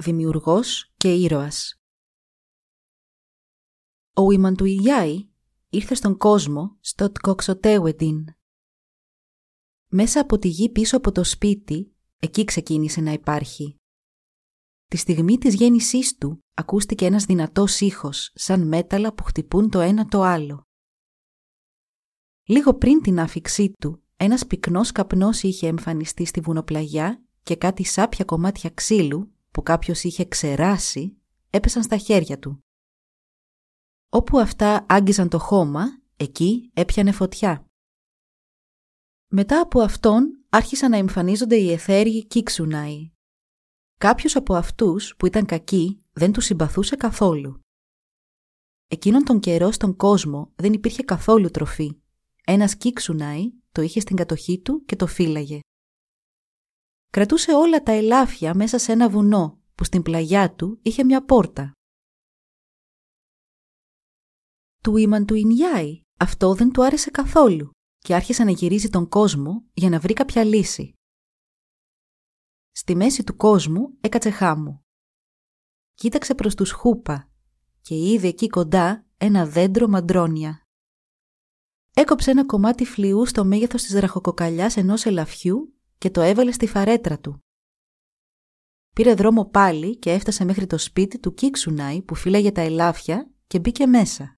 δημιουργός και ήρωας. Ο Βίμαν του Ινιάι ήρθε στον κόσμο στο Τκοξοτέουεντιν. Μέσα από τη γη πίσω από το σπίτι, εκεί ξεκίνησε να υπάρχει. Τη στιγμή της γέννησής του ακούστηκε ένας δυνατός ήχος, σαν μέταλλα που χτυπούν το ένα το άλλο. Λίγο πριν την άφηξή του, ένας πυκνός καπνός είχε εμφανιστεί στη βουνοπλαγιά και κάτι σάπια κομμάτια ξύλου που κάποιος είχε ξεράσει έπεσαν στα χέρια του. Όπου αυτά άγγιζαν το χώμα, εκεί έπιανε φωτιά. Μετά από αυτόν άρχισαν να εμφανίζονται οι εθέριοι Κίξουνάι. Κάποιος από αυτούς που ήταν κακοί δεν τους συμπαθούσε καθόλου. Εκείνον τον καιρό στον κόσμο δεν υπήρχε καθόλου τροφή. Ένας Κίξουνάι το είχε στην κατοχή του και το φύλαγε. Κρατούσε όλα τα ελάφια μέσα σε ένα βουνό που στην πλαγιά του είχε μια πόρτα. Του ήμαν του Ινιάι αυτό δεν του άρεσε καθόλου και άρχισε να γυρίζει τον κόσμο για να βρει κάποια λύση. Στη μέση του κόσμου έκατσε χάμου. Κοίταξε προς τους χούπα και είδε εκεί κοντά ένα δέντρο μαντρόνια. Έκοψε ένα κομμάτι φλοιού στο μέγεθος της ραχοκοκαλιάς ενός ελαφιού και το έβαλε στη φαρέτρα του. Πήρε δρόμο πάλι και έφτασε μέχρι το σπίτι του Κίξουνάι που φύλαγε τα ελάφια και μπήκε μέσα.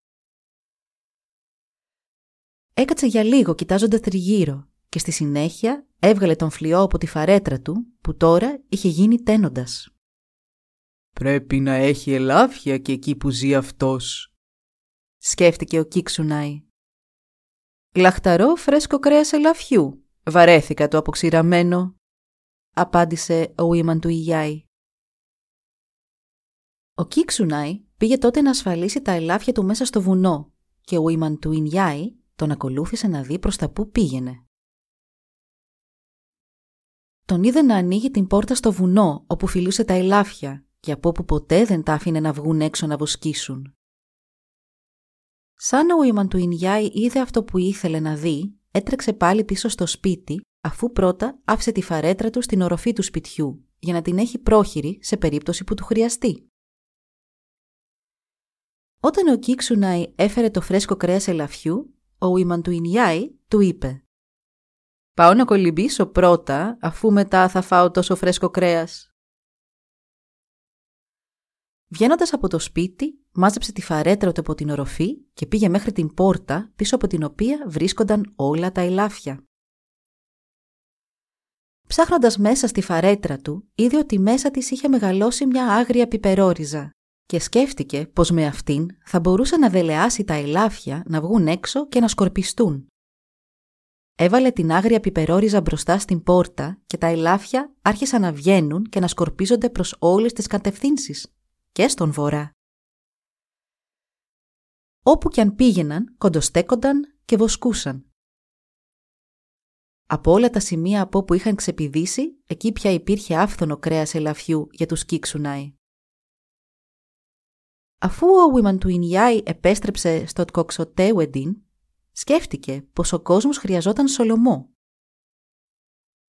Έκατσε για λίγο κοιτάζοντα τριγύρω και στη συνέχεια έβγαλε τον φλοιό από τη φαρέτρα του που τώρα είχε γίνει τένοντας. «Πρέπει να έχει ελάφια και εκεί που ζει αυτός», σκέφτηκε ο Κίξουνάι. «Λαχταρό φρέσκο κρέας ελαφιού», Βαρέθηκα το αποξηραμένο, απάντησε ο Ήμαν του Ιγιάη. Ο Κίξουνάι πήγε τότε να ασφαλίσει τα ελάφια του μέσα στο βουνό και ο Ήμαν του Ινιάη τον ακολούθησε να δει προς τα που πήγαινε. Τον είδε να ανοίγει την πόρτα στο βουνό όπου φιλούσε τα ελάφια και από όπου ποτέ δεν τα άφηνε να βγουν έξω να βοσκήσουν. Σαν ο Ήμαν του Ινιάη είδε αυτό που ήθελε να δει, έτρεξε πάλι πίσω στο σπίτι, αφού πρώτα άφησε τη φαρέτρα του στην οροφή του σπιτιού, για να την έχει πρόχειρη σε περίπτωση που του χρειαστεί. Όταν ο Κίξουνάι έφερε το φρέσκο κρέας ελαφιού, ο Ιμαντουινιάι του είπε «Πάω να κολυμπήσω πρώτα, αφού μετά θα φάω τόσο φρέσκο κρέας». Βγαίνοντας από το σπίτι, μάζεψε τη φαρέτρα του από την οροφή και πήγε μέχρι την πόρτα πίσω από την οποία βρίσκονταν όλα τα ελάφια. Ψάχνοντας μέσα στη φαρέτρα του, είδε ότι μέσα της είχε μεγαλώσει μια άγρια πιπερόριζα και σκέφτηκε πως με αυτήν θα μπορούσε να δελεάσει τα ελάφια να βγουν έξω και να σκορπιστούν. Έβαλε την άγρια πιπερόριζα μπροστά στην πόρτα και τα ελάφια άρχισαν να βγαίνουν και να σκορπίζονται προς όλες τις κατευθύνσεις και στον βορρά. Όπου κι αν πήγαιναν, κοντοστέκονταν και βοσκούσαν. Από όλα τα σημεία από όπου είχαν ξεπηδήσει, εκεί πια υπήρχε άφθονο κρέας ελαφιού για τους Κίξουνάι. Αφού ο Ινιάι επέστρεψε στο Τκοξοτέουεντιν, σκέφτηκε πως ο κόσμος χρειαζόταν σολομό.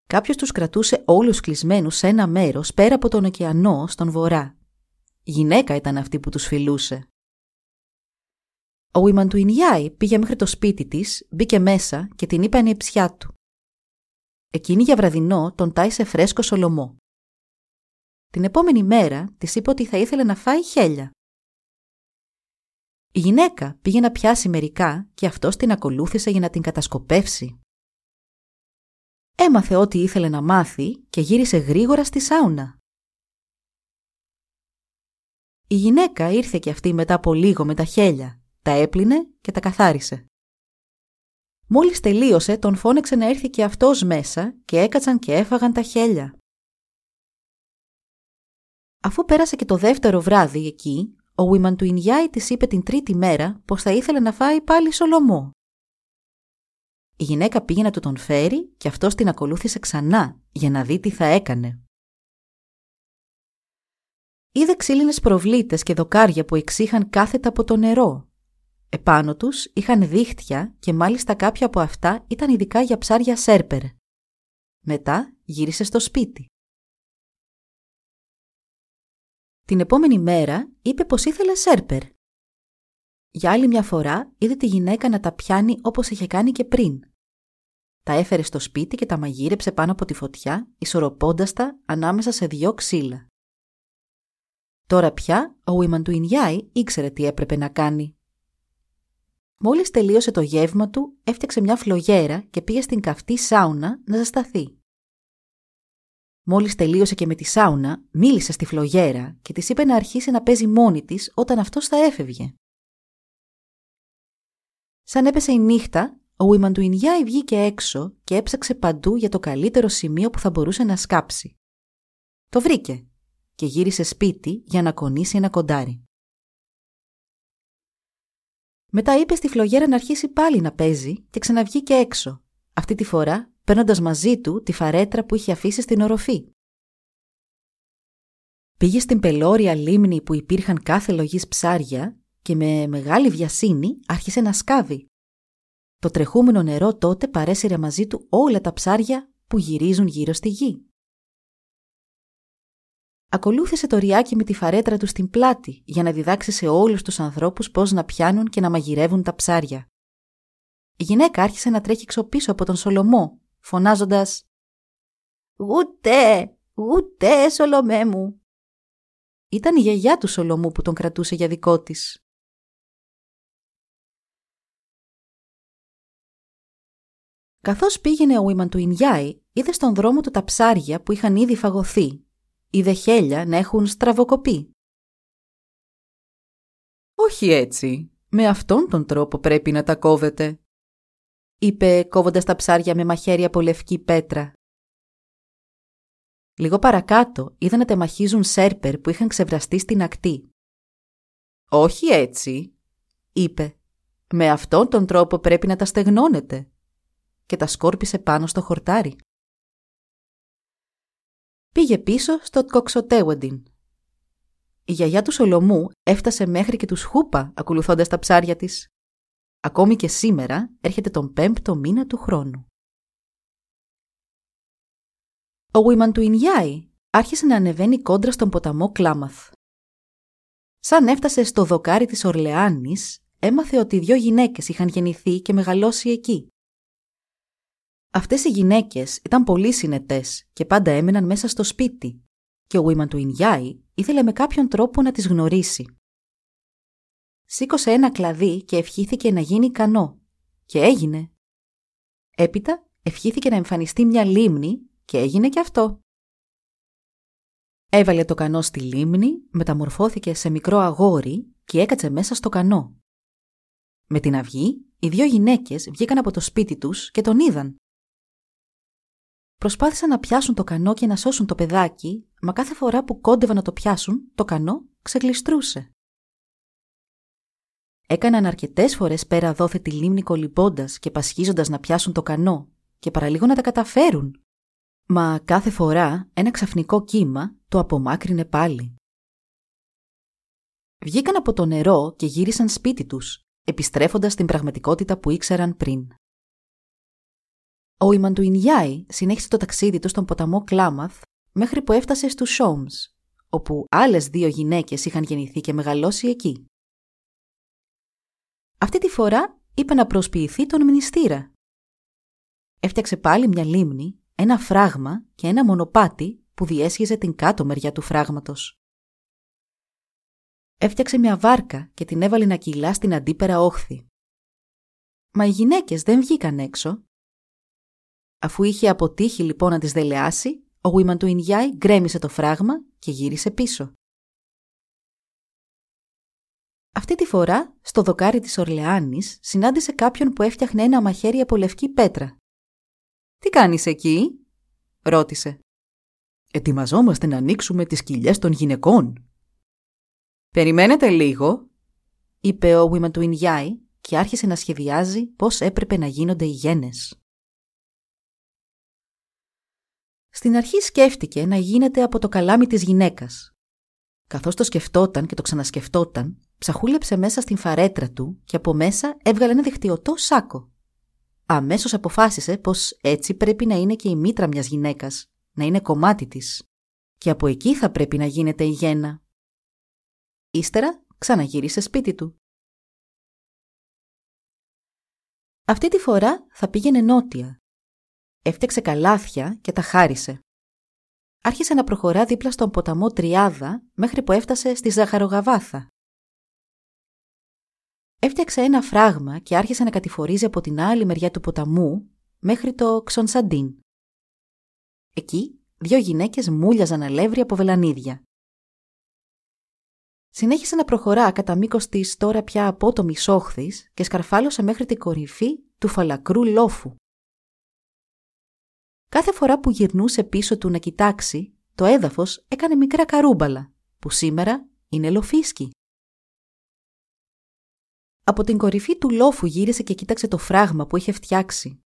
Κάποιος τους κρατούσε όλους κλεισμένους σε ένα μέρος πέρα από τον ωκεανό στον βορρά Γυναίκα ήταν αυτή που τους φιλούσε. Ο Ιμαντουινιάη πήγε μέχρι το σπίτι της, μπήκε μέσα και την είπε ανιψιά του. Εκείνη για βραδινό τον τάισε φρέσκο σολομό. Την επόμενη μέρα της είπε ότι θα ήθελε να φάει χέλια. Η γυναίκα πήγε να πιάσει μερικά και αυτός την ακολούθησε για να την κατασκοπεύσει. Έμαθε ό,τι ήθελε να μάθει και γύρισε γρήγορα στη σάουνα. Η γυναίκα ήρθε και αυτή μετά από λίγο με τα χέλια, τα έπλυνε και τα καθάρισε. Μόλις τελείωσε τον φώνεξε να έρθει και αυτός μέσα και έκατσαν και έφαγαν τα χέλια. Αφού πέρασε και το δεύτερο βράδυ εκεί, ο Ινιάι της είπε την τρίτη μέρα πως θα ήθελε να φάει πάλι σολομό. Η γυναίκα πήγε να του τον φέρει και αυτός την ακολούθησε ξανά για να δει τι θα έκανε. Είδε ξύλινες προβλήτες και δοκάρια που εξήχαν κάθετα από το νερό. Επάνω τους είχαν δίχτυα και μάλιστα κάποια από αυτά ήταν ειδικά για ψάρια σέρπερ. Μετά γύρισε στο σπίτι. Την επόμενη μέρα είπε πως ήθελε σέρπερ. Για άλλη μια φορά είδε τη γυναίκα να τα πιάνει όπως είχε κάνει και πριν. Τα έφερε στο σπίτι και τα μαγείρεψε πάνω από τη φωτιά, ισορροπώντας τα ανάμεσα σε δυο ξύλα. Τώρα πια ο Ιμαντουινιάη ήξερε τι έπρεπε να κάνει. Μόλις τελείωσε το γεύμα του, έφτιαξε μια φλογέρα και πήγε στην καυτή σάουνα να ζεσταθεί. Μόλις τελείωσε και με τη σάουνα, μίλησε στη φλογέρα και της είπε να αρχίσει να παίζει μόνη της όταν αυτός θα έφευγε. Σαν έπεσε η νύχτα, ο Ιμαντουινιάη βγήκε έξω και έψαξε παντού για το καλύτερο σημείο που θα μπορούσε να σκάψει. Το βρήκε και γύρισε σπίτι για να κονίσει ένα κοντάρι. Μετά είπε στη φλογέρα να αρχίσει πάλι να παίζει και ξαναβγήκε έξω, αυτή τη φορά παίρνοντας μαζί του τη φαρέτρα που είχε αφήσει στην οροφή. Πήγε στην πελώρια λίμνη που υπήρχαν κάθε λογής ψάρια και με μεγάλη βιασύνη άρχισε να σκάβει. Το τρεχούμενο νερό τότε παρέσυρε μαζί του όλα τα ψάρια που γυρίζουν γύρω στη γη. Ακολούθησε το ριάκι με τη φαρέτρα του στην πλάτη για να διδάξει σε όλους τους ανθρώπους πώς να πιάνουν και να μαγειρεύουν τα ψάρια. Η γυναίκα άρχισε να τρέχει ξοπίσω από τον Σολομό, φωνάζοντας «Γουτέ, γουτέ, Σολομέ μου». Ήταν η γιαγιά του Σολομού που τον κρατούσε για δικό της. Καθώς πήγαινε ο Ιμαντουινιάη, είδε στον δρόμο του τα ψάρια που είχαν ήδη φαγωθεί είδε χέλια να έχουν στραβοκοπεί. «Όχι έτσι. Με αυτόν τον τρόπο πρέπει να τα κόβετε», είπε κόβοντας τα ψάρια με μαχαίρι από λευκή πέτρα. Λίγο παρακάτω είδα να τεμαχίζουν σέρπερ που είχαν ξεβραστεί στην ακτή. «Όχι έτσι», είπε. «Με αυτόν τον τρόπο πρέπει να τα στεγνώνετε» και τα σκόρπισε πάνω στο χορτάρι πήγε πίσω στο Τκοξοτέουεντιν. Η γιαγιά του Σολομού έφτασε μέχρι και τους Χούπα ακολουθώντας τα ψάρια της. Ακόμη και σήμερα έρχεται τον πέμπτο μήνα του χρόνου. Ο Ινιάι άρχισε να ανεβαίνει κόντρα στον ποταμό Κλάμαθ. Σαν έφτασε στο δοκάρι της Ορλεάνης, έμαθε ότι δύο γυναίκες είχαν γεννηθεί και μεγαλώσει εκεί. Αυτές οι γυναίκες ήταν πολύ συνετές και πάντα έμεναν μέσα στο σπίτι και ο Βίμαν του Ινιάη ήθελε με κάποιον τρόπο να τις γνωρίσει. Σήκωσε ένα κλαδί και ευχήθηκε να γίνει ικανό και έγινε. Έπειτα ευχήθηκε να εμφανιστεί μια λίμνη και έγινε και αυτό. Έβαλε το κανό στη λίμνη, μεταμορφώθηκε σε μικρό αγόρι και έκατσε μέσα στο κανό. Με την αυγή, οι δύο γυναίκες βγήκαν από το σπίτι τους και τον είδαν. Προσπάθησαν να πιάσουν το κανό και να σώσουν το παιδάκι, μα κάθε φορά που κόντευαν να το πιάσουν, το κανό ξεκλειστρούσε. Έκαναν αρκετές φορές πέρα δόθε τη λίμνη κολυμπώντας και πασχίζοντας να πιάσουν το κανό, και παραλίγο να τα καταφέρουν. Μα κάθε φορά ένα ξαφνικό κύμα το απομάκρυνε πάλι. Βγήκαν από το νερό και γύρισαν σπίτι τους, επιστρέφοντας στην πραγματικότητα που ήξεραν πριν. Ο Ιμαντουινιάη συνέχισε το ταξίδι του στον ποταμό Κλάμαθ μέχρι που έφτασε στους Σόμς, όπου άλλες δύο γυναίκες είχαν γεννηθεί και μεγαλώσει εκεί. Αυτή τη φορά είπε να προσποιηθεί τον μνηστήρα. Έφτιαξε πάλι μια λίμνη, ένα φράγμα και ένα μονοπάτι που διέσχιζε την κάτω μεριά του φράγματος. Έφτιαξε μια βάρκα και την έβαλε να κυλά στην αντίπερα όχθη. Μα οι γυναίκες δεν βγήκαν έξω Αφού είχε αποτύχει λοιπόν να τις δελεάσει, ο Γουίμαν του Ινιάι γκρέμισε το φράγμα και γύρισε πίσω. Αυτή τη φορά, στο δοκάρι της Ορλεάνης, συνάντησε κάποιον που έφτιαχνε ένα μαχαίρι από λευκή πέτρα. «Τι κάνεις εκεί» ρώτησε. Ετοιμαζόμαστε να ανοίξουμε τις κοιλιές των γυναικών. «Περιμένετε λίγο», είπε ο Ινιάι και άρχισε να σχεδιάζει πώς έπρεπε να γίνονται οι γένες. Στην αρχή σκέφτηκε να γίνεται από το καλάμι της γυναίκας. Καθώς το σκεφτόταν και το ξανασκεφτόταν, ψαχούλεψε μέσα στην φαρέτρα του και από μέσα έβγαλε ένα διχτυωτό σάκο. Αμέσως αποφάσισε πως έτσι πρέπει να είναι και η μήτρα μιας γυναίκας, να είναι κομμάτι της. Και από εκεί θα πρέπει να γίνεται η γέννα. Ύστερα ξαναγύρισε σπίτι του. Αυτή τη φορά θα πήγαινε νότια. Έφτιαξε καλάθια και τα χάρισε. Άρχισε να προχωρά δίπλα στον ποταμό Τριάδα μέχρι που έφτασε στη Ζαχαρογαβάθα. Έφτιαξε ένα φράγμα και άρχισε να κατηφορίζει από την άλλη μεριά του ποταμού μέχρι το Ξονσαντίν. Εκεί δύο γυναίκες μούλιαζαν αλεύρι από βελανίδια. Συνέχισε να προχωρά κατά μήκος της τώρα πια απότομης όχθης και σκαρφάλωσε μέχρι την κορυφή του φαλακρού λόφου. Κάθε φορά που γυρνούσε πίσω του να κοιτάξει, το έδαφος έκανε μικρά καρούμπαλα, που σήμερα είναι λοφίσκι. Από την κορυφή του λόφου γύρισε και κοίταξε το φράγμα που είχε φτιάξει.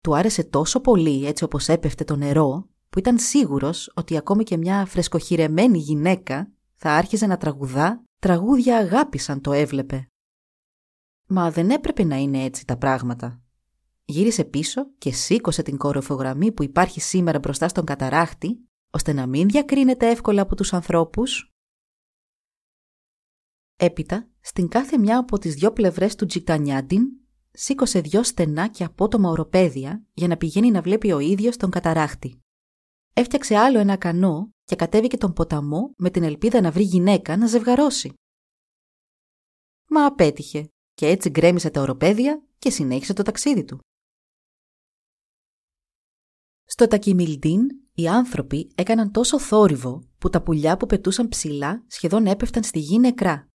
Του άρεσε τόσο πολύ έτσι όπως έπεφτε το νερό, που ήταν σίγουρος ότι ακόμη και μια φρεσκοχυρεμένη γυναίκα θα άρχιζε να τραγουδά τραγούδια αγάπη αν το έβλεπε. Μα δεν έπρεπε να είναι έτσι τα πράγματα. Γύρισε πίσω και σήκωσε την κοροφογραμμή που υπάρχει σήμερα μπροστά στον καταράχτη, ώστε να μην διακρίνεται εύκολα από τους ανθρώπους. Έπειτα, στην κάθε μια από τις δυο πλευρές του Τζικτανιάντιν, σήκωσε δυο στενά και απότομα οροπέδια για να πηγαίνει να βλέπει ο ίδιος τον καταράχτη. Έφτιαξε άλλο ένα κανό και κατέβηκε τον ποταμό με την ελπίδα να βρει γυναίκα να ζευγαρώσει. Μα απέτυχε και έτσι γκρέμισε τα οροπέδια και συνέχισε το ταξίδι του. Στο Τακιμιλντίν οι άνθρωποι έκαναν τόσο θόρυβο που τα πουλιά που πετούσαν ψηλά σχεδόν έπεφταν στη γη νεκρά.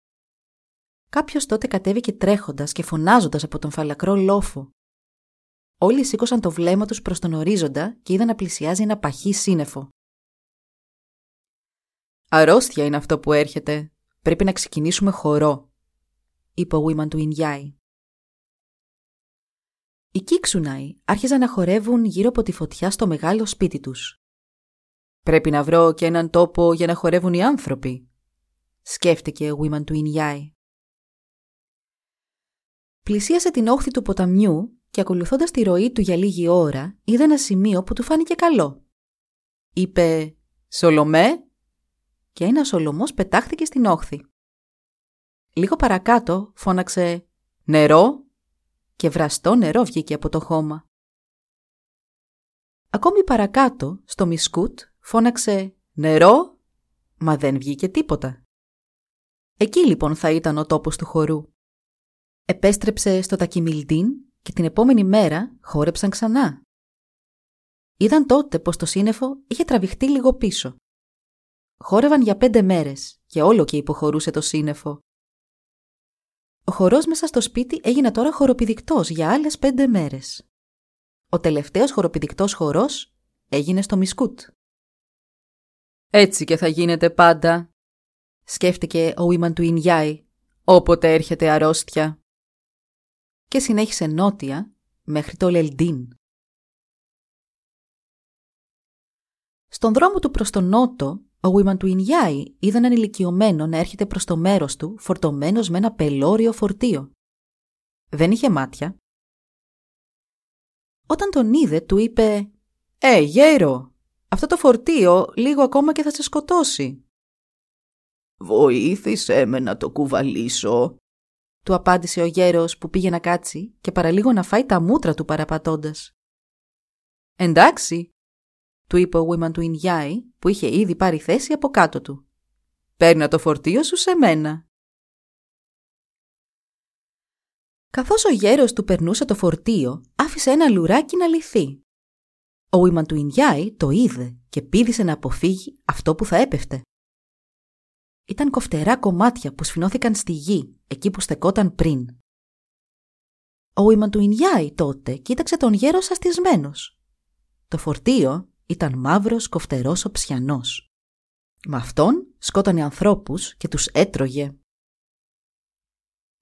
Κάποιος τότε κατέβηκε τρέχοντας και φωνάζοντας από τον φαλακρό λόφο. Όλοι σήκωσαν το βλέμμα τους προς τον ορίζοντα και είδαν να πλησιάζει ένα παχύ σύννεφο. Αρρώστια είναι αυτό που έρχεται. Πρέπει να ξεκινήσουμε χορό, είπε ο Βίμαν του Ινιάη. Οι Κίξουναϊ άρχιζαν να χορεύουν γύρω από τη φωτιά στο μεγάλο σπίτι τους. «Πρέπει να βρω και έναν τόπο για να χορεύουν οι άνθρωποι», σκέφτηκε ο Βίμαν του Ινιάη. Πλησίασε την όχθη του ποταμιού και ακολουθώντας τη ροή του για λίγη ώρα είδε ένα σημείο που του φάνηκε καλό. Είπε «Σολομέ» και ένας Σολομός πετάχθηκε στην όχθη. Λίγο παρακάτω φώναξε «Νερό» και βραστό νερό βγήκε από το χώμα. Ακόμη παρακάτω, στο Μισκούτ, φώναξε «Νερό» μα δεν βγήκε τίποτα. Εκεί λοιπόν θα ήταν ο τόπος του χορού. Επέστρεψε στο Τακιμιλντίν και την επόμενη μέρα χόρεψαν ξανά. Είδαν τότε πως το σύννεφο είχε τραβηχτεί λίγο πίσω. Χόρευαν για πέντε μέρες και όλο και υποχωρούσε το σύννεφο. Ο χορός μέσα στο σπίτι έγινε τώρα χοροπηδικτός για άλλες πέντε μέρες. Ο τελευταίος χοροπηδικτός χορός έγινε στο Μισκούτ. «Έτσι και θα γίνεται πάντα», σκέφτηκε ο Ιμαν του Ινιάη, «όποτε έρχεται αρρώστια» και συνέχισε νότια μέχρι το Λελντίν. Στον δρόμο του προς τον νότο, ο Γουίμαν του Ινιάη είδε έναν ηλικιωμένο να έρχεται προς το μέρος του φορτωμένος με ένα πελώριο φορτίο. Δεν είχε μάτια. Όταν τον είδε, του είπε «Ε, γέρο, αυτό το φορτίο λίγο ακόμα και θα σε σκοτώσει». «Βοήθησέ με να το κουβαλήσω», του απάντησε ο γέρος που πήγε να κάτσει και παραλίγο να φάει τα μούτρα του παραπατώντας. «Εντάξει», του είπε ο Βίμαν του Ινιάη που είχε ήδη πάρει θέση από κάτω του. «Παίρνα το φορτίο σου σε μένα». Καθώς ο γέρος του περνούσε το φορτίο, άφησε ένα λουράκι να λυθεί. Ο Βίμαν του Ινιάη το είδε και πήδησε να αποφύγει αυτό που θα έπεφτε. Ήταν κοφτερά κομμάτια που σφινώθηκαν στη γη, εκεί που στεκόταν πριν. Ο Ιμαντουινιάη τότε κοίταξε τον γέρο σαστισμένος. Το φορτίο ήταν μαύρος κοφτερός οψιανός. Με αυτόν σκότωνε ανθρώπους και τους έτρωγε.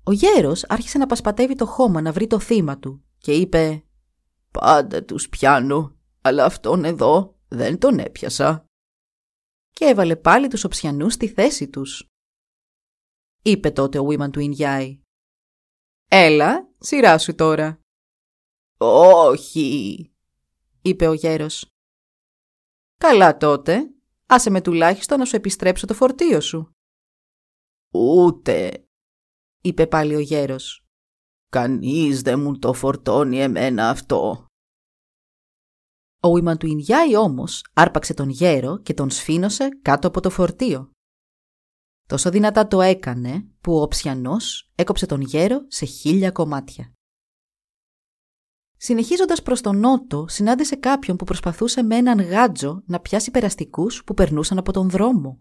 Ο γέρος άρχισε να πασπατεύει το χώμα να βρει το θύμα του και είπε «Πάντα τους πιάνω, αλλά αυτόν εδώ δεν τον έπιασα». Και έβαλε πάλι τους οψιανούς στη θέση τους. Είπε τότε ο Βίμαν του Ινιάη «Έλα, σειρά σου τώρα». «Όχι», είπε ο γέρος. «Καλά τότε, άσε με τουλάχιστον να σου επιστρέψω το φορτίο σου». «Ούτε», είπε πάλι ο γέρος. «Κανείς δεν μου το φορτώνει εμένα αυτό». Ο Ιμαντουινιάη όμως άρπαξε τον γέρο και τον σφήνωσε κάτω από το φορτίο. Τόσο δυνατά το έκανε που ο ψιανός έκοψε τον γέρο σε χίλια κομμάτια. Συνεχίζοντας προς τον νότο, συνάντησε κάποιον που προσπαθούσε με έναν γάτζο να πιάσει περαστικούς που περνούσαν από τον δρόμο.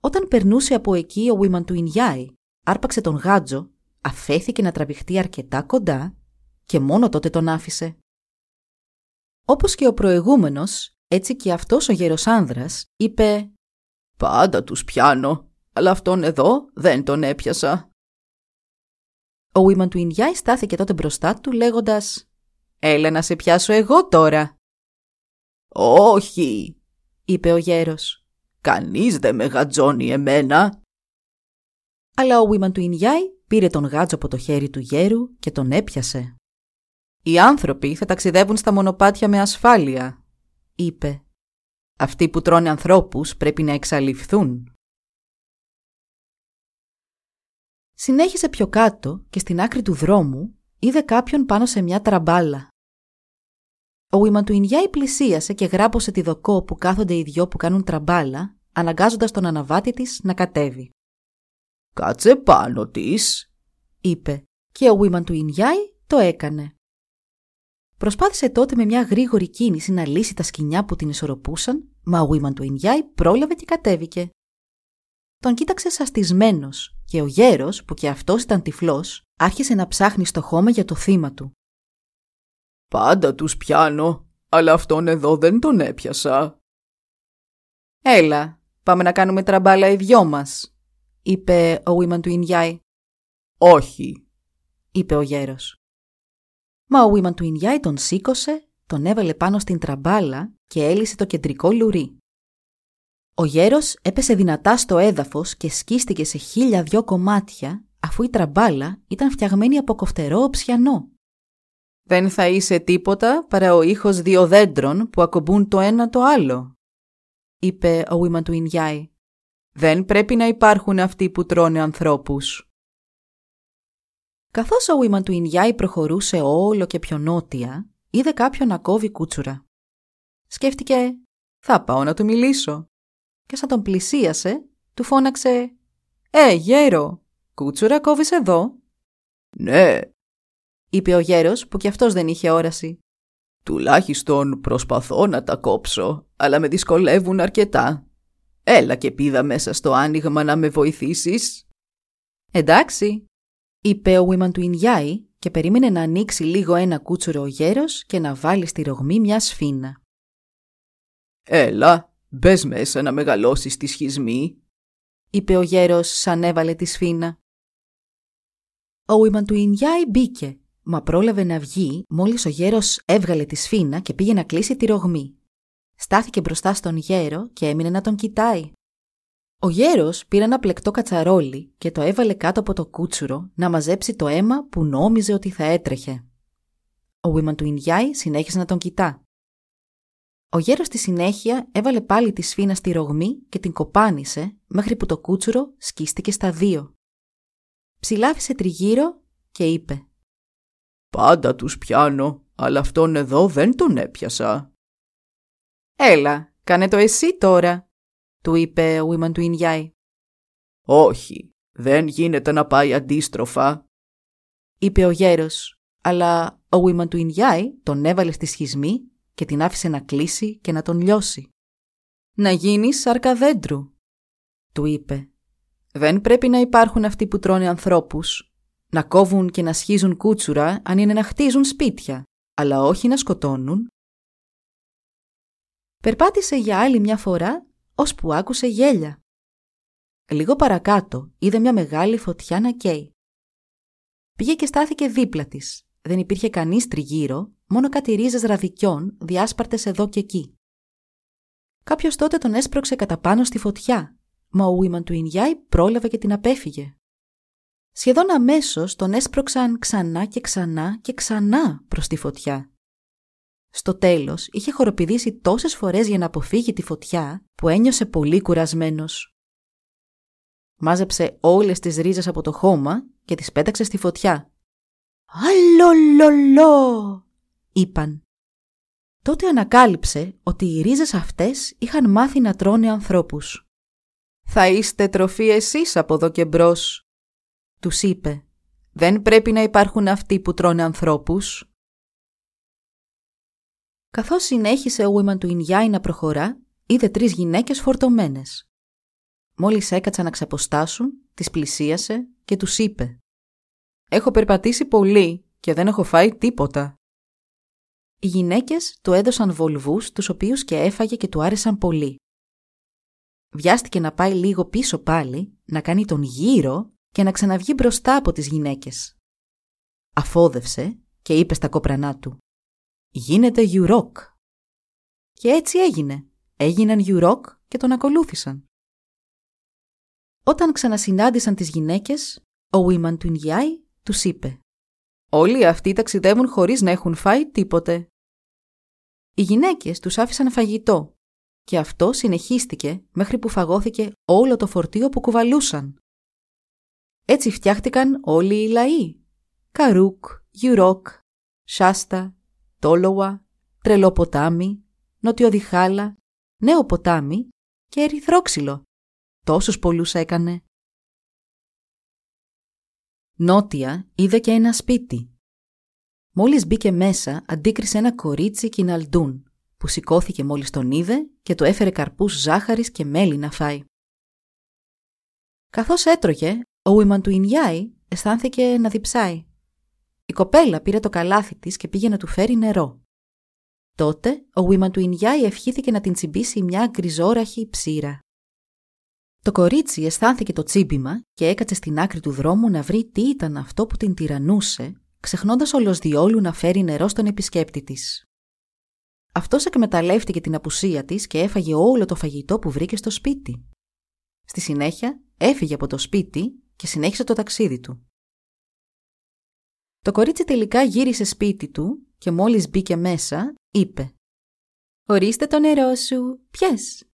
Όταν περνούσε από εκεί ο Βίμαν του Ινιάη, άρπαξε τον γάτζο, αφέθηκε να τραβηχτεί αρκετά κοντά και μόνο τότε τον άφησε. Όπως και ο προηγούμενος, έτσι και αυτός ο γέρος άνδρας είπε «Πάντα τους πιάνω, αλλά αυτόν εδώ δεν τον έπιασα». Ο Βίμαν του Ινιάη στάθηκε τότε μπροστά του λέγοντας «Έλα να σε πιάσω εγώ τώρα». «Όχι», είπε ο γέρος. «Κανείς δεν με γατζώνει εμένα». Αλλά ο Βίμαν του Ινιάη πήρε τον γάτζο από το χέρι του γέρου και τον έπιασε. «Οι άνθρωποι θα ταξιδεύουν στα μονοπάτια με ασφάλεια», είπε. «Αυτοί που τρώνε ανθρώπους πρέπει να εξαλειφθούν». Συνέχισε πιο κάτω και στην άκρη του δρόμου είδε κάποιον πάνω σε μια τραμπάλα. Ο Ιμαντουινιάη πλησίασε και γράπωσε τη δοκό που κάθονται οι δυο που κάνουν τραμπάλα, αναγκάζοντας τον αναβάτη της να κατέβει. «Κάτσε πάνω της», είπε, και ο Ιμαντουινιάη το έκανε. Προσπάθησε τότε με μια γρήγορη κίνηση να λύσει τα σκηνιά που την ισορροπούσαν, μα ο Ιμαντουινιάη πρόλαβε και κατέβηκε. Τον κοίταξε σαστισμένος και ο γέρος, που και αυτός ήταν τυφλός, άρχισε να ψάχνει στο χώμα για το θύμα του. «Πάντα τους πιάνω, αλλά αυτόν εδώ δεν τον έπιασα». «Έλα, πάμε να κάνουμε τραμπάλα οι δυο μας», είπε ο Βίμαν του Ινιάη. «Όχι», είπε ο γέρος. Μα ο Βίμαν του Ινιάη τον σήκωσε, τον έβαλε πάνω στην τραμπάλα και έλυσε το κεντρικό λουρί. Ο γέρος έπεσε δυνατά στο έδαφος και σκίστηκε σε χίλια δυο κομμάτια, αφού η τραμπάλα ήταν φτιαγμένη από κοφτερό οψιανό. «Δεν θα είσαι τίποτα παρά ο ήχος δύο δέντρων που ακομπούν το ένα το άλλο», είπε ο Βίμαν του Ινιάη. «Δεν πρέπει να υπάρχουν αυτοί που τρώνε ανθρώπους». Καθώς ο Βίμαν του Ινιάη προχωρούσε όλο και πιο νότια, είδε κάποιον να κόβει κούτσουρα. Σκέφτηκε, θα πάω να του μιλήσω και σαν τον πλησίασε, του φώναξε «Ε, γέρο, κούτσουρα κόβεις εδώ» «Ναι», είπε ο γέρος που κι αυτός δεν είχε όραση. «Τουλάχιστον προσπαθώ να τα κόψω, αλλά με δυσκολεύουν αρκετά. Έλα και πήδα μέσα στο άνοιγμα να με βοηθήσεις». «Εντάξει», είπε ο Βίμαν του Ινιάη και περίμενε να ανοίξει λίγο ένα κούτσουρο ο γέρος και να βάλει στη ρογμή μια σφίνα. «Έλα, Μπες μέσα να μεγαλώσεις τη σχισμή, είπε ο γέρος σαν έβαλε τη σφίνα. Ο Ιμαντουινιάη μπήκε, μα πρόλαβε να βγει μόλις ο γέρος έβγαλε τη σφίνα και πήγε να κλείσει τη ρογμή. Στάθηκε μπροστά στον γέρο και έμεινε να τον κοιτάει. Ο γέρος πήρε ένα πλεκτό κατσαρόλι και το έβαλε κάτω από το κούτσουρο να μαζέψει το αίμα που νόμιζε ότι θα έτρεχε. Ο Ιμαντουινιάη συνέχισε να τον κοιτά. Ο γέρος στη συνέχεια έβαλε πάλι τη σφίνα στη ρογμή και την κοπάνισε μέχρι που το κούτσουρο σκίστηκε στα δύο. Ψηλάφισε τριγύρω και είπε «Πάντα τους πιάνω, αλλά αυτόν εδώ δεν τον έπιασα». «Έλα, κάνε το εσύ τώρα», του είπε ο Ιμαν του Ινιάη. «Όχι, δεν γίνεται να πάει αντίστροφα», είπε ο γέρος, αλλά ο Ιμαν του Ινιάη τον έβαλε στη σχισμή και την άφησε να κλείσει και να τον λιώσει. «Να γίνεις σάρκα δέντρου», του είπε. «Δεν πρέπει να υπάρχουν αυτοί που τρώνε ανθρώπους, να κόβουν και να σχίζουν κούτσουρα αν είναι να χτίζουν σπίτια, αλλά όχι να σκοτώνουν Περπάτησε για άλλη μια φορά, ώσπου άκουσε γέλια. Λίγο παρακάτω είδε μια μεγάλη φωτιά να καίει. Πήγε και στάθηκε δίπλα της. Δεν υπήρχε κανείς τριγύρω, μόνο κάτι ρίζες ραδικιών διάσπαρτες εδώ και εκεί. Κάποιος τότε τον έσπρωξε κατά πάνω στη φωτιά, μα ο Ουίμαν του Ινιάη πρόλαβε και την απέφυγε. Σχεδόν αμέσως τον έσπρωξαν ξανά και ξανά και ξανά προς τη φωτιά. Στο τέλος είχε χοροπηδήσει τόσες φορές για να αποφύγει τη φωτιά που ένιωσε πολύ κουρασμένος. Μάζεψε όλες τις ρίζες από το χώμα και τις πέταξε στη φωτιά. «Αλλολολό» είπαν. Τότε ανακάλυψε ότι οι ρίζες αυτές είχαν μάθει να τρώνε ανθρώπους. «Θα είστε τροφή εσείς από εδώ και μπρος», τους είπε. «Δεν πρέπει να υπάρχουν αυτοί που τρώνε ανθρώπους». Καθώς συνέχισε ο Ουίμαν του Ινιάη να προχωρά, είδε τρεις γυναίκες φορτωμένες. Μόλις έκατσαν να ξαποστάσουν, τις πλησίασε και τους είπε «Έχω περπατήσει πολύ και δεν έχω φάει τίποτα». Οι γυναίκες του έδωσαν βολβούς, τους οποίους και έφαγε και του άρεσαν πολύ. Βιάστηκε να πάει λίγο πίσω πάλι, να κάνει τον γύρο και να ξαναβγεί μπροστά από τις γυναίκες. Αφόδευσε και είπε στα κοπρανά του «Γίνεται γιουρόκ». Και έτσι έγινε. Έγιναν γιουρόκ και τον ακολούθησαν. Όταν ξανασυνάντησαν τις γυναίκες, ο Βίμαν του Ινγιάη τους είπε «Όλοι αυτοί ταξιδεύουν χωρίς να έχουν φάει τίποτε». Οι γυναίκες τους άφησαν φαγητό και αυτό συνεχίστηκε μέχρι που φαγώθηκε όλο το φορτίο που κουβαλούσαν. Έτσι φτιάχτηκαν όλοι οι λαοί. Καρούκ, Γιουρόκ, Σάστα, Τόλοα, Τρελό ποτάμι, Νοτιοδιχάλα, Νέο ποτάμι και Ερυθρόξυλο. Τόσους πολλούς έκανε. Νότια είδε και ένα σπίτι. Μόλις μπήκε μέσα, αντίκρισε ένα κορίτσι κιναλντούν, που σηκώθηκε μόλις τον είδε και του έφερε καρπούς ζάχαρης και μέλι να φάει. Καθώς έτρωγε, ο Ουίμαν του Ινιάη αισθάνθηκε να διψάει. Η κοπέλα πήρε το καλάθι της και πήγε να του φέρει νερό. Τότε ο Ουίμαν του Ινιάη ευχήθηκε να την τσιμπήσει μια γκριζόραχη ψήρα. Το κορίτσι αισθάνθηκε το τσίμπημα και έκατσε στην άκρη του δρόμου να βρει τι ήταν αυτό που την τυρανούσε, ξεχνώντας όλος διόλου να φέρει νερό στον επισκέπτη της. Αυτός εκμεταλλεύτηκε την απουσία της και έφαγε όλο το φαγητό που βρήκε στο σπίτι. Στη συνέχεια έφυγε από το σπίτι και συνέχισε το ταξίδι του. Το κορίτσι τελικά γύρισε σπίτι του και μόλις μπήκε μέσα, είπε «Ορίστε το νερό σου, πιες».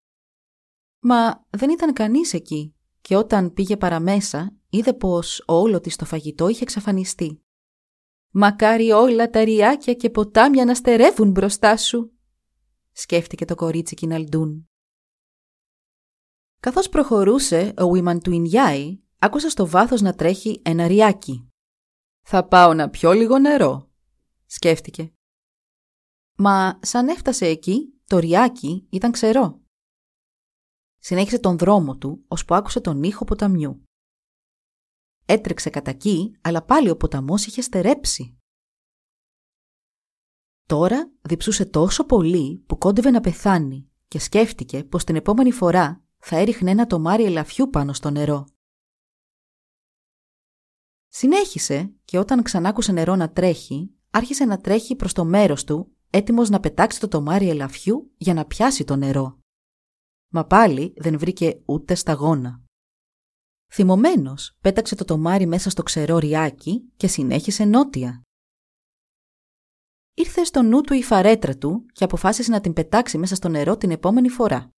Μα δεν ήταν κανείς εκεί και όταν πήγε παραμέσα είδε πως όλο της το φαγητό είχε εξαφανιστεί. «Μακάρι όλα τα ριάκια και ποτάμια να στερεύουν μπροστά σου», σκέφτηκε το κορίτσι Κιναλντούν. Καθώς προχωρούσε, ο Βίμαν του Ινιάη άκουσε στο βάθος να τρέχει ένα ριάκι. «Θα πάω να πιω λίγο νερό», σκέφτηκε. Μα σαν έφτασε εκεί, το ριάκι ήταν ξερό. Συνέχισε τον δρόμο του, ώσπου άκουσε τον ήχο ποταμιού. Έτρεξε κατά εκεί, αλλά πάλι ο ποταμός είχε στερέψει. Τώρα διψούσε τόσο πολύ που κόντευε να πεθάνει και σκέφτηκε πως την επόμενη φορά θα έριχνε ένα τομάρι ελαφιού πάνω στο νερό. Συνέχισε και όταν ξανάκουσε νερό να τρέχει, άρχισε να τρέχει προς το μέρος του, έτοιμος να πετάξει το τομάρι ελαφιού για να πιάσει το νερό. Μα πάλι δεν βρήκε ούτε σταγόνα. Θυμωμένος, πέταξε το τομάρι μέσα στο ξερό ριάκι και συνέχισε νότια. Ήρθε στο νου του η φαρέτρα του και αποφάσισε να την πετάξει μέσα στο νερό την επόμενη φορά.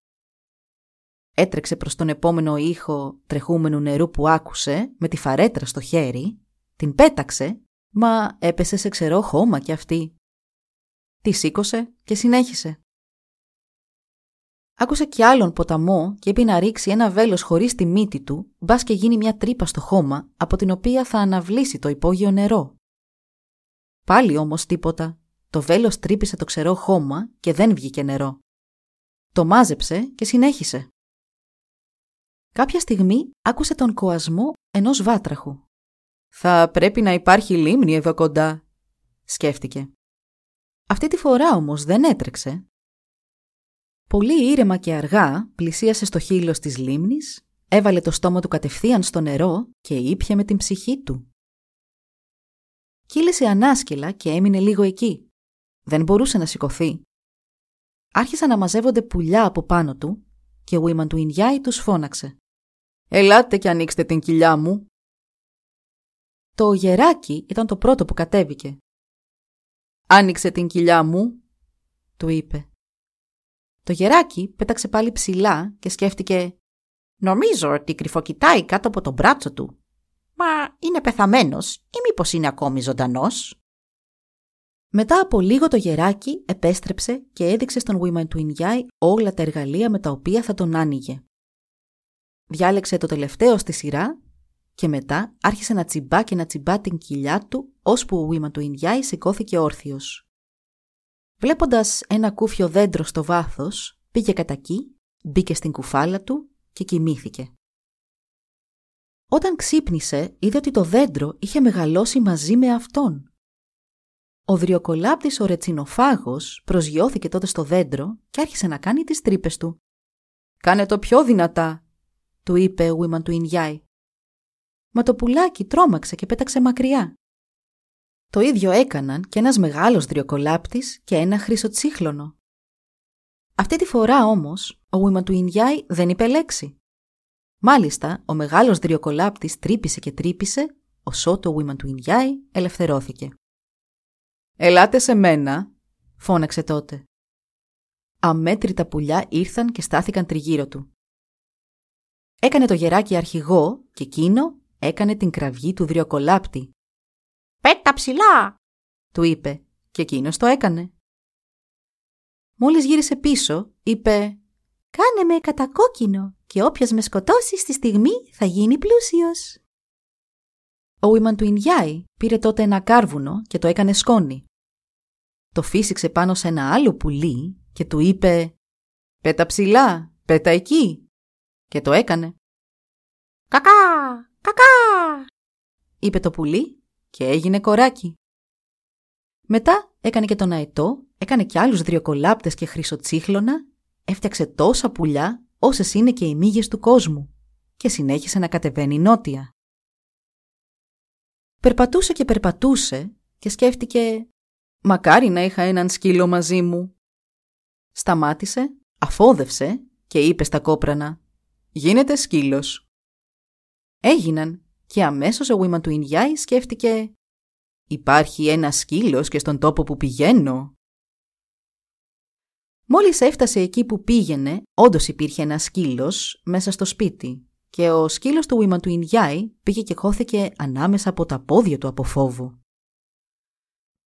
Έτρεξε προς τον επόμενο ήχο τρεχούμενου νερού που άκουσε με τη φαρέτρα στο χέρι, την πέταξε, μα έπεσε σε ξερό χώμα κι αυτή. Τη σήκωσε και συνέχισε. Άκουσε κι άλλον ποταμό και είπε να ρίξει ένα βέλος χωρίς τη μύτη του, μπας και γίνει μια τρύπα στο χώμα, από την οποία θα αναβλήσει το υπόγειο νερό. Πάλι όμως τίποτα. Το βέλος τρύπησε το ξερό χώμα και δεν βγήκε νερό. Το μάζεψε και συνέχισε. Κάποια στιγμή άκουσε τον κοασμό ενός βάτραχου. «Θα πρέπει να υπάρχει λίμνη εδώ κοντά», σκέφτηκε. Αυτή τη φορά όμως δεν έτρεξε. Πολύ ήρεμα και αργά πλησίασε στο χείλος της λίμνης, έβαλε το στόμα του κατευθείαν στο νερό και ήπια με την ψυχή του. Κύλησε ανάσκελα και έμεινε λίγο εκεί. Δεν μπορούσε να σηκωθεί. Άρχισαν να μαζεύονται πουλιά από πάνω του και ο Βίμαν του Ινιάη τους φώναξε. «Ελάτε και ανοίξτε την κοιλιά μου». Το γεράκι ήταν το πρώτο που κατέβηκε. «Άνοιξε την κοιλιά μου», του είπε. Το γεράκι πέταξε πάλι ψηλά και σκέφτηκε «Νομίζω ότι κρυφοκοιτάει κάτω από τον μπράτσο του. Μα είναι πεθαμένος ή μήπως είναι ακόμη ζωντανός» Μετά από λίγο το γεράκι επέστρεψε και έδειξε στον Βουίμαν του Ινιάι όλα τα εργαλεία με τα οποία θα τον άνοιγε. Διάλεξε το τελευταίο στη σειρά και μετά άρχισε να τσιμπά και να τσιμπά την κοιλιά του ώσπου ο Βουίμαν του Ινιάι σηκώθηκε όρθιος. Βλέποντας ένα κούφιο δέντρο στο βάθος, πήγε κατά εκεί, μπήκε στην κουφάλα του και κοιμήθηκε. Όταν ξύπνησε, είδε ότι το δέντρο είχε μεγαλώσει μαζί με αυτόν. Ο δριοκολάπτης ο ρετσινοφάγος προσγειώθηκε τότε στο δέντρο και άρχισε να κάνει τις τρύπες του. «Κάνε το πιο δυνατά», του είπε ο Βίμαν του Ινιάι. Μα το πουλάκι τρόμαξε και πέταξε μακριά. Το ίδιο έκαναν και ένας μεγάλος δριοκολάπτης και ένα χρυσοτσίχλωνο. Αυτή τη φορά όμως, ο Βίμαν του Ινιάι δεν είπε λέξη. Μάλιστα, ο μεγάλος δριοκολάπτης τρύπησε και τρύπησε, ωσό το Βίμαν του Ινιάι ελευθερώθηκε. «Ελάτε σε μένα», φώναξε τότε. Αμέτρητα πουλιά ήρθαν και στάθηκαν τριγύρω του. Έκανε το γεράκι αρχηγό και εκείνο έκανε την κραυγή του δριοκολάπτη. «Πέτα ψηλά», του είπε και εκείνος το έκανε. Μόλις γύρισε πίσω, είπε «Κάνε με κατακόκκινο και όποιος με σκοτώσεις στη στιγμή θα γίνει πλούσιος». Ο Ιμαν του Ινιάη πήρε τότε ένα κάρβουνο και το έκανε σκόνη. Το φύσηξε πάνω σε ένα άλλο πουλί και του είπε «Πέτα ψηλά, πέτα εκεί» και το έκανε. «Κακά, κακά» είπε το πουλί και έγινε κοράκι. Μετά έκανε και τον αετό, έκανε και άλλους δριοκολάπτες και χρυσοτσίχλωνα, έφτιαξε τόσα πουλιά όσες είναι και οι μύγες του κόσμου και συνέχισε να κατεβαίνει νότια. Περπατούσε και περπατούσε και σκέφτηκε «Μακάρι να είχα έναν σκύλο μαζί μου». Σταμάτησε, αφόδευσε και είπε στα κόπρανα «Γίνετε σκύλος». Έγιναν και αμέσως ο Βήμα του Ινιάη σκέφτηκε «Υπάρχει ένα σκύλος και στον τόπο που πηγαίνω». Μόλις έφτασε εκεί που πήγαινε, όντως υπήρχε ένα σκύλος μέσα στο σπίτι και ο σκύλος του Βήμα του Ινιάη πήγε και χώθηκε ανάμεσα από τα πόδια του από φόβο.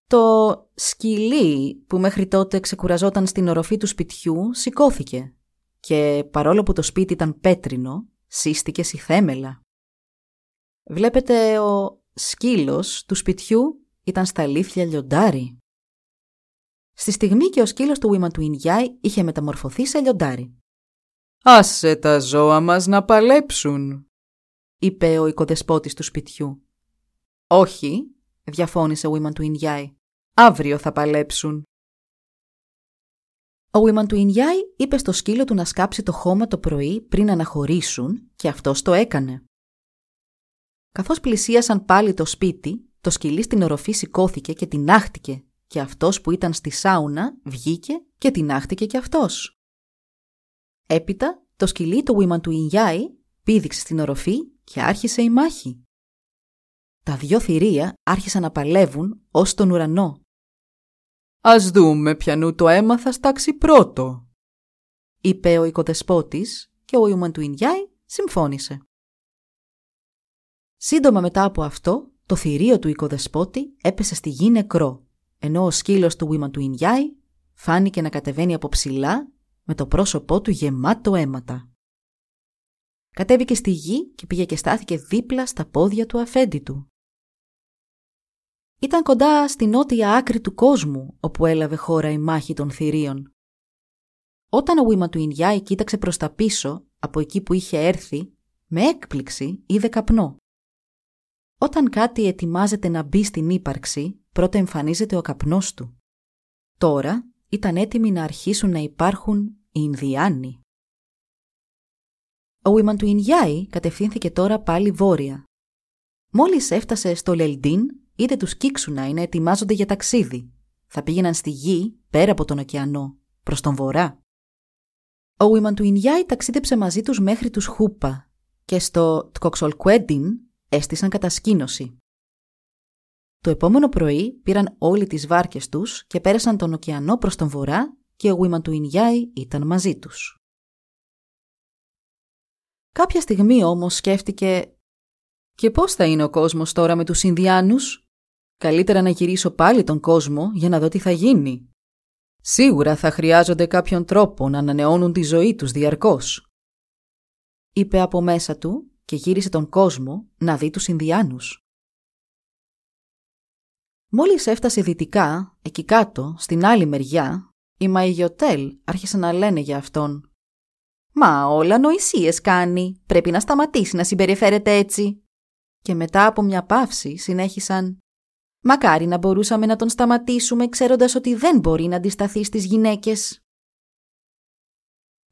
Το σκυλί που μέχρι τότε ξεκουραζόταν στην οροφή του σπιτιού σηκώθηκε και παρόλο που το σπίτι ήταν πέτρινο, σύστηκε στη θέμελα. Βλέπετε ο σκύλος του σπιτιού ήταν στα αλήθεια λιοντάρι. Στη στιγμή και ο σκύλος του Βήμα του Ινιάη είχε μεταμορφωθεί σε λιοντάρι. «Άσε τα ζώα μας να παλέψουν», είπε ο οικοδεσπότης του σπιτιού. «Όχι», διαφώνησε ο Βήμαν του Ινιάη. «Αύριο θα παλέψουν». Ο Βήμαν του Ινιάη είπε στο σκύλο του να σκάψει το χώμα το πρωί πριν αναχωρήσουν και αυτός το έκανε. Καθώς πλησίασαν πάλι το σπίτι, το σκυλί στην οροφή σηκώθηκε και την άχτηκε και αυτός που ήταν στη σάουνα βγήκε και την άχτηκε και αυτός. Έπειτα, το σκυλί του Βήμαν του Ινιάη πήδηξε στην οροφή και άρχισε η μάχη. Τα δυο θηρία άρχισαν να παλεύουν ως τον ουρανό. «Ας δούμε ποιανού το αίμα θα στάξει πρώτο», είπε ο οικοδεσπότης και ο Ιουμαν του Ινιάη συμφώνησε. Σύντομα μετά από αυτό, το θηρίο του οικοδεσπότη έπεσε στη γη νεκρό, ενώ ο σκύλος του Ιουμαν του Ινιάη φάνηκε να κατεβαίνει από ψηλά με το πρόσωπό του γεμάτο αίματα. Κατέβηκε στη γη και πήγε και στάθηκε δίπλα στα πόδια του αφέντη του. Ήταν κοντά στη νότια άκρη του κόσμου όπου έλαβε χώρα η μάχη των θηρίων. Όταν ο Βήμα του Ινιάη κοίταξε προς τα πίσω από εκεί που είχε έρθει, με έκπληξη είδε καπνό. Όταν κάτι ετοιμάζεται να μπει στην ύπαρξη, πρώτα εμφανίζεται ο καπνός του. Τώρα ήταν έτοιμοι να αρχίσουν να υπάρχουν οι Ινδιάνοι. Ο Ιμαντουινιάη κατευθύνθηκε τώρα πάλι βόρεια. Μόλις έφτασε στο Λελντίν, είδε τους Κίξουνα να ετοιμάζονται για ταξίδι. Θα πήγαιναν στη γη, πέρα από τον ωκεανό, προς τον βορρά. Ο Ιμαντουινιάη ταξίδεψε μαζί τους μέχρι τους Χούπα και στο Τκοξολκουέντιν έστησαν κατασκήνωση. Το επόμενο πρωί πήραν όλοι τις βάρκες τους και πέρασαν τον ωκεανό προς τον βορρά και ο Ιμαντουινιάη ήταν μαζί τους. Κάποια στιγμή όμως σκέφτηκε «Και πώς θα είναι ο κόσμος τώρα με τους Ινδιάνους; Καλύτερα να γυρίσω πάλι τον κόσμο για να δω τι θα γίνει. Σίγουρα θα χρειάζονται κάποιον τρόπο να ανανεώνουν τη ζωή τους διαρκώς». Είπε από μέσα του και γύρισε τον κόσμο να δει τους Ινδιάνους. Μόλις έφτασε δυτικά, εκεί κάτω, στην άλλη μεριά, οι Μαϊγιοτέλ άρχισαν να λένε για αυτόν. «Μα όλα νοησίες κάνει. Πρέπει να σταματήσει να συμπεριφέρεται έτσι». Και μετά από μια παύση συνέχισαν «Μακάρι να μπορούσαμε να τον σταματήσουμε ξέροντας ότι δεν μπορεί να αντισταθεί στις γυναίκες».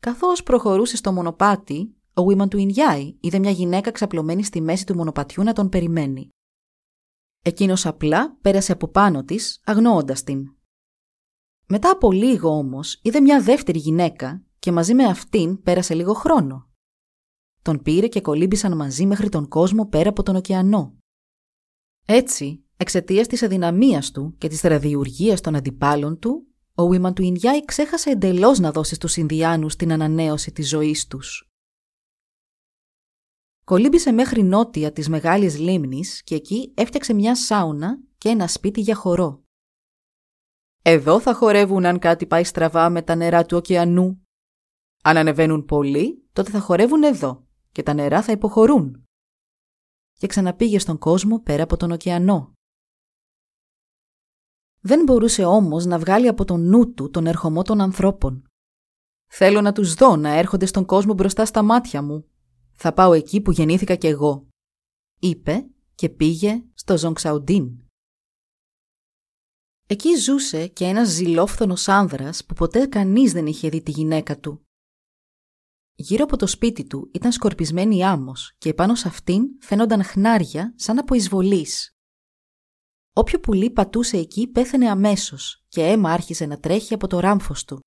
Καθώς προχωρούσε στο μονοπάτι, ο Βίμαν του Ινιάη είδε μια γυναίκα ξαπλωμένη στη μέση του μονοπατιού να τον περιμένει. Εκείνος απλά πέρασε από πάνω της, αγνώοντας την. Μετά από λίγο όμως είδε μια δεύτερη γυναίκα και μαζί με αυτήν πέρασε λίγο χρόνο. Τον πήρε και κολύμπησαν μαζί μέχρι τον κόσμο πέρα από τον ωκεανό. Έτσι, εξαιτίας της αδυναμίας του και της ραδιουργία των αντιπάλων του, ο Βίμαν του Ινιάη ξέχασε εντελώς να δώσει στους Ινδιάνους την ανανέωση της ζωής τους. Κολύμπησε μέχρι νότια της μεγάλης λίμνης και εκεί έφτιαξε μια σάουνα και ένα σπίτι για χορό. Εδώ θα χορεύουν αν κάτι πάει στραβά με τα νερά του ωκεανού. Αν ανεβαίνουν πολύ, τότε θα χορεύουν εδώ και τα νερά θα υποχωρούν. Και ξαναπήγε στον κόσμο πέρα από τον ωκεανό. Δεν μπορούσε όμως να βγάλει από τον νου του τον ερχομό των ανθρώπων. Θέλω να τους δω να έρχονται στον κόσμο μπροστά στα μάτια μου, θα πάω εκεί που γεννήθηκα κι εγώ, είπε και πήγε στο Ζονξαουντίν. Εκεί ζούσε και ένας ζηλόφθονος άνδρας που ποτέ κανείς δεν είχε δει τη γυναίκα του. Γύρω από το σπίτι του ήταν σκορπισμένη άμμος και πάνω σε αυτήν φαίνονταν χνάρια σαν από εισβολής. Όποιο πουλί πατούσε εκεί πέθαινε αμέσως και αίμα άρχισε να τρέχει από το ράμφος του.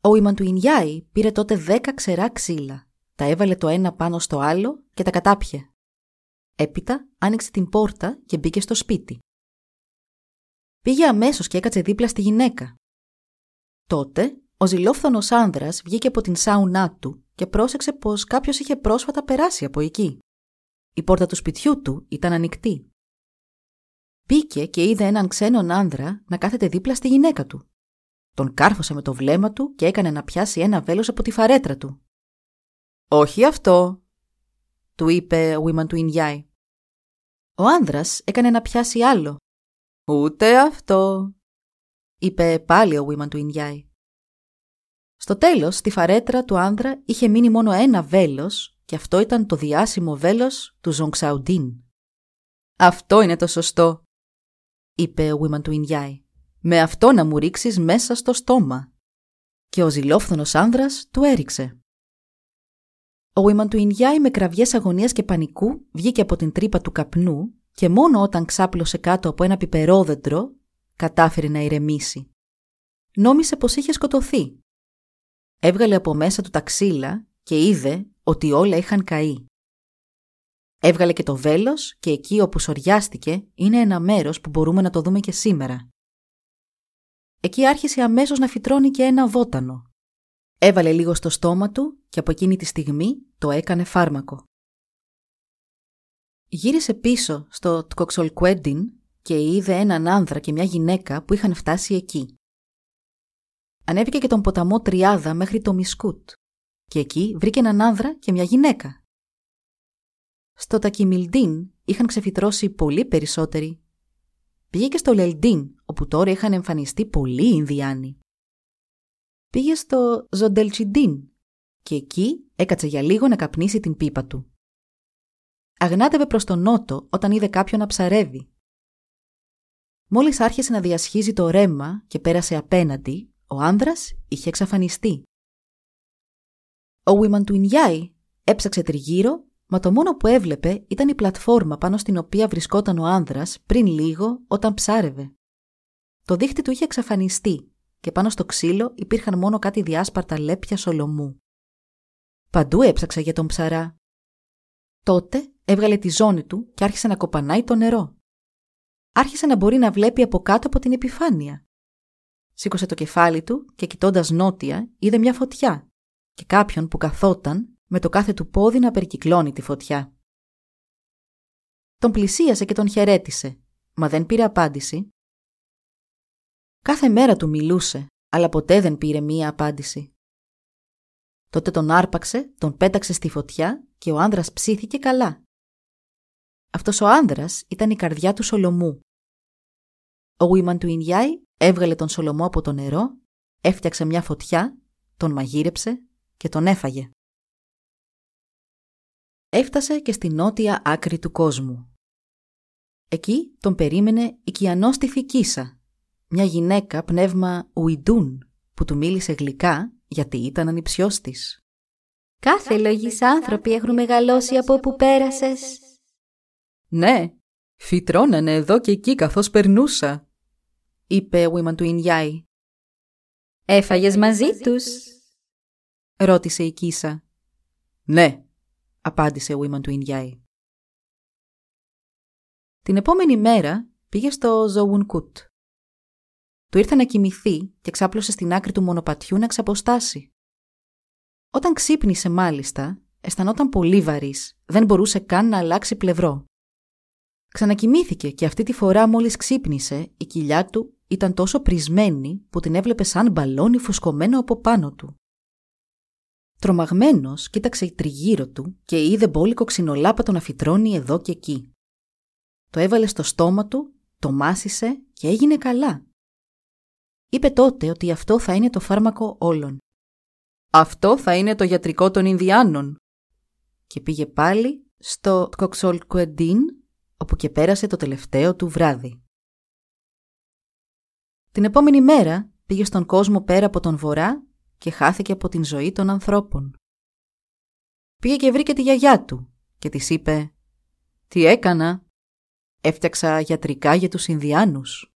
Ο Ιμαντουινιάη πήρε τότε δέκα ξερά ξύλα τα έβαλε το ένα πάνω στο άλλο και τα κατάπιε. Έπειτα άνοιξε την πόρτα και μπήκε στο σπίτι. Πήγε αμέσως και έκατσε δίπλα στη γυναίκα. Τότε ο ζηλόφθονος άνδρας βγήκε από την σάουνά του και πρόσεξε πως κάποιος είχε πρόσφατα περάσει από εκεί. Η πόρτα του σπιτιού του ήταν ανοιχτή. Μπήκε και είδε έναν ξένον άνδρα να κάθεται δίπλα στη γυναίκα του. Τον κάρφωσε με το βλέμμα του και έκανε να πιάσει ένα βέλος από τη φαρέτρα του. «Όχι αυτό», του είπε ο Βίμαν του Ινιάη. Ο άνδρας έκανε να πιάσει άλλο. «Ούτε αυτό», είπε πάλι ο Βίμαν του Ινιάη. Στο τέλος, στη φαρέτρα του άνδρα είχε μείνει μόνο ένα βέλος και αυτό ήταν το διάσημο βέλος του Ζονξαουντίν. «Αυτό είναι το σωστό», είπε ο Βίμαν του Ινιάη. «Με αυτό να μου ρίξεις μέσα στο στόμα». Και ο ζηλόφθονος άνδρας του έριξε. Ο Ιμαντουινιάη με κραυγές αγωνίας και πανικού βγήκε από την τρύπα του καπνού και μόνο όταν ξάπλωσε κάτω από ένα πιπερόδεντρο κατάφερε να ηρεμήσει. Νόμισε πως είχε σκοτωθεί. Έβγαλε από μέσα του τα ξύλα και είδε ότι όλα είχαν καεί. Έβγαλε και το βέλος και εκεί όπου σοριάστηκε είναι ένα μέρος που μπορούμε να το δούμε και σήμερα. Εκεί άρχισε αμέσως να φυτρώνει και ένα βότανο. Έβαλε λίγο στο στόμα του και από εκείνη τη στιγμή το έκανε φάρμακο. Γύρισε πίσω στο Τκοξολκουέντιν και είδε έναν άνδρα και μια γυναίκα που είχαν φτάσει εκεί. Ανέβηκε και τον ποταμό Τριάδα μέχρι το Μισκούτ και εκεί βρήκε έναν άνδρα και μια γυναίκα. Στο Τακιμιλντίν είχαν ξεφυτρώσει πολύ περισσότεροι. Πήγε και στο Λελντίν, όπου τώρα είχαν εμφανιστεί πολλοί Ινδιάνοι πήγε στο Ζοντελτσιντίν και εκεί έκατσε για λίγο να καπνίσει την πίπα του. Αγνάτευε προς τον νότο όταν είδε κάποιον να ψαρεύει. Μόλις άρχισε να διασχίζει το ρέμα και πέρασε απέναντι, ο άνδρας είχε εξαφανιστεί Ο Ιμαντουινιάη έψαξε τριγύρω, μα το μόνο που έβλεπε ήταν η πλατφόρμα πάνω στην οποία βρισκόταν ο άνδρας πριν λίγο όταν ψάρευε. Το δίχτυ του είχε εξαφανιστεί και πάνω στο ξύλο υπήρχαν μόνο κάτι διάσπαρτα λέπια σολομού. Παντού έψαξα για τον ψαρά. Τότε έβγαλε τη ζώνη του και άρχισε να κοπανάει το νερό. Άρχισε να μπορεί να βλέπει από κάτω από την επιφάνεια. Σήκωσε το κεφάλι του και κοιτώντας νότια είδε μια φωτιά και κάποιον που καθόταν με το κάθε του πόδι να περικυκλώνει τη φωτιά. Τον πλησίασε και τον χαιρέτησε, μα δεν πήρε απάντηση. Κάθε μέρα του μιλούσε, αλλά ποτέ δεν πήρε μία απάντηση. Τότε τον άρπαξε, τον πέταξε στη φωτιά και ο άνδρας ψήθηκε καλά. Αυτός ο άνδρας ήταν η καρδιά του Σολομού. Ο Ουίμαν του Ινιάη έβγαλε τον Σολομό από το νερό, έφτιαξε μια φωτιά, τον μαγείρεψε και τον έφαγε. Έφτασε και στη νότια άκρη του κόσμου. Εκεί τον περίμενε η Κιανόστιθη Κίσα, μια γυναίκα πνεύμα Ουιντούν που του μίλησε γλυκά γιατί ήταν ανιψιός της. Κάθε λογής άνθρωποι έχουν μεγαλώσει από όπου πέρασες. Ναι, φυτρώνανε εδώ και εκεί καθώς περνούσα, είπε ο Ιμαντουινιάη. Έφαγες μαζί τους, ρώτησε η Κίσα. Ναι, απάντησε ο Ιμαντουινιάη. Την επόμενη μέρα πήγε στο Ζωουνκούτ. Του ήρθε να κοιμηθεί και ξάπλωσε στην άκρη του μονοπατιού να ξαποστάσει. Όταν ξύπνησε μάλιστα, αισθανόταν πολύ βαρύς, δεν μπορούσε καν να αλλάξει πλευρό. Ξανακοιμήθηκε και αυτή τη φορά μόλις ξύπνησε, η κοιλιά του ήταν τόσο πρισμένη που την έβλεπε σαν μπαλόνι φουσκωμένο από πάνω του. Τρομαγμένος κοίταξε τριγύρω του και είδε μπόλικο ξινολάπατο να φυτρώνει εδώ και εκεί. Το έβαλε στο στόμα του, το μάσησε και έγινε καλά. Είπε τότε ότι αυτό θα είναι το φάρμακο όλων. Αυτό θα είναι το γιατρικό των Ινδιάνων. Και πήγε πάλι στο Τκοξολκουεντίν, όπου και πέρασε το τελευταίο του βράδυ. Την επόμενη μέρα πήγε στον κόσμο πέρα από τον βορρά και χάθηκε από την ζωή των ανθρώπων. Πήγε και βρήκε τη γιαγιά του και της είπε «Τι έκανα, έφτιαξα γιατρικά για τους Ινδιάνους».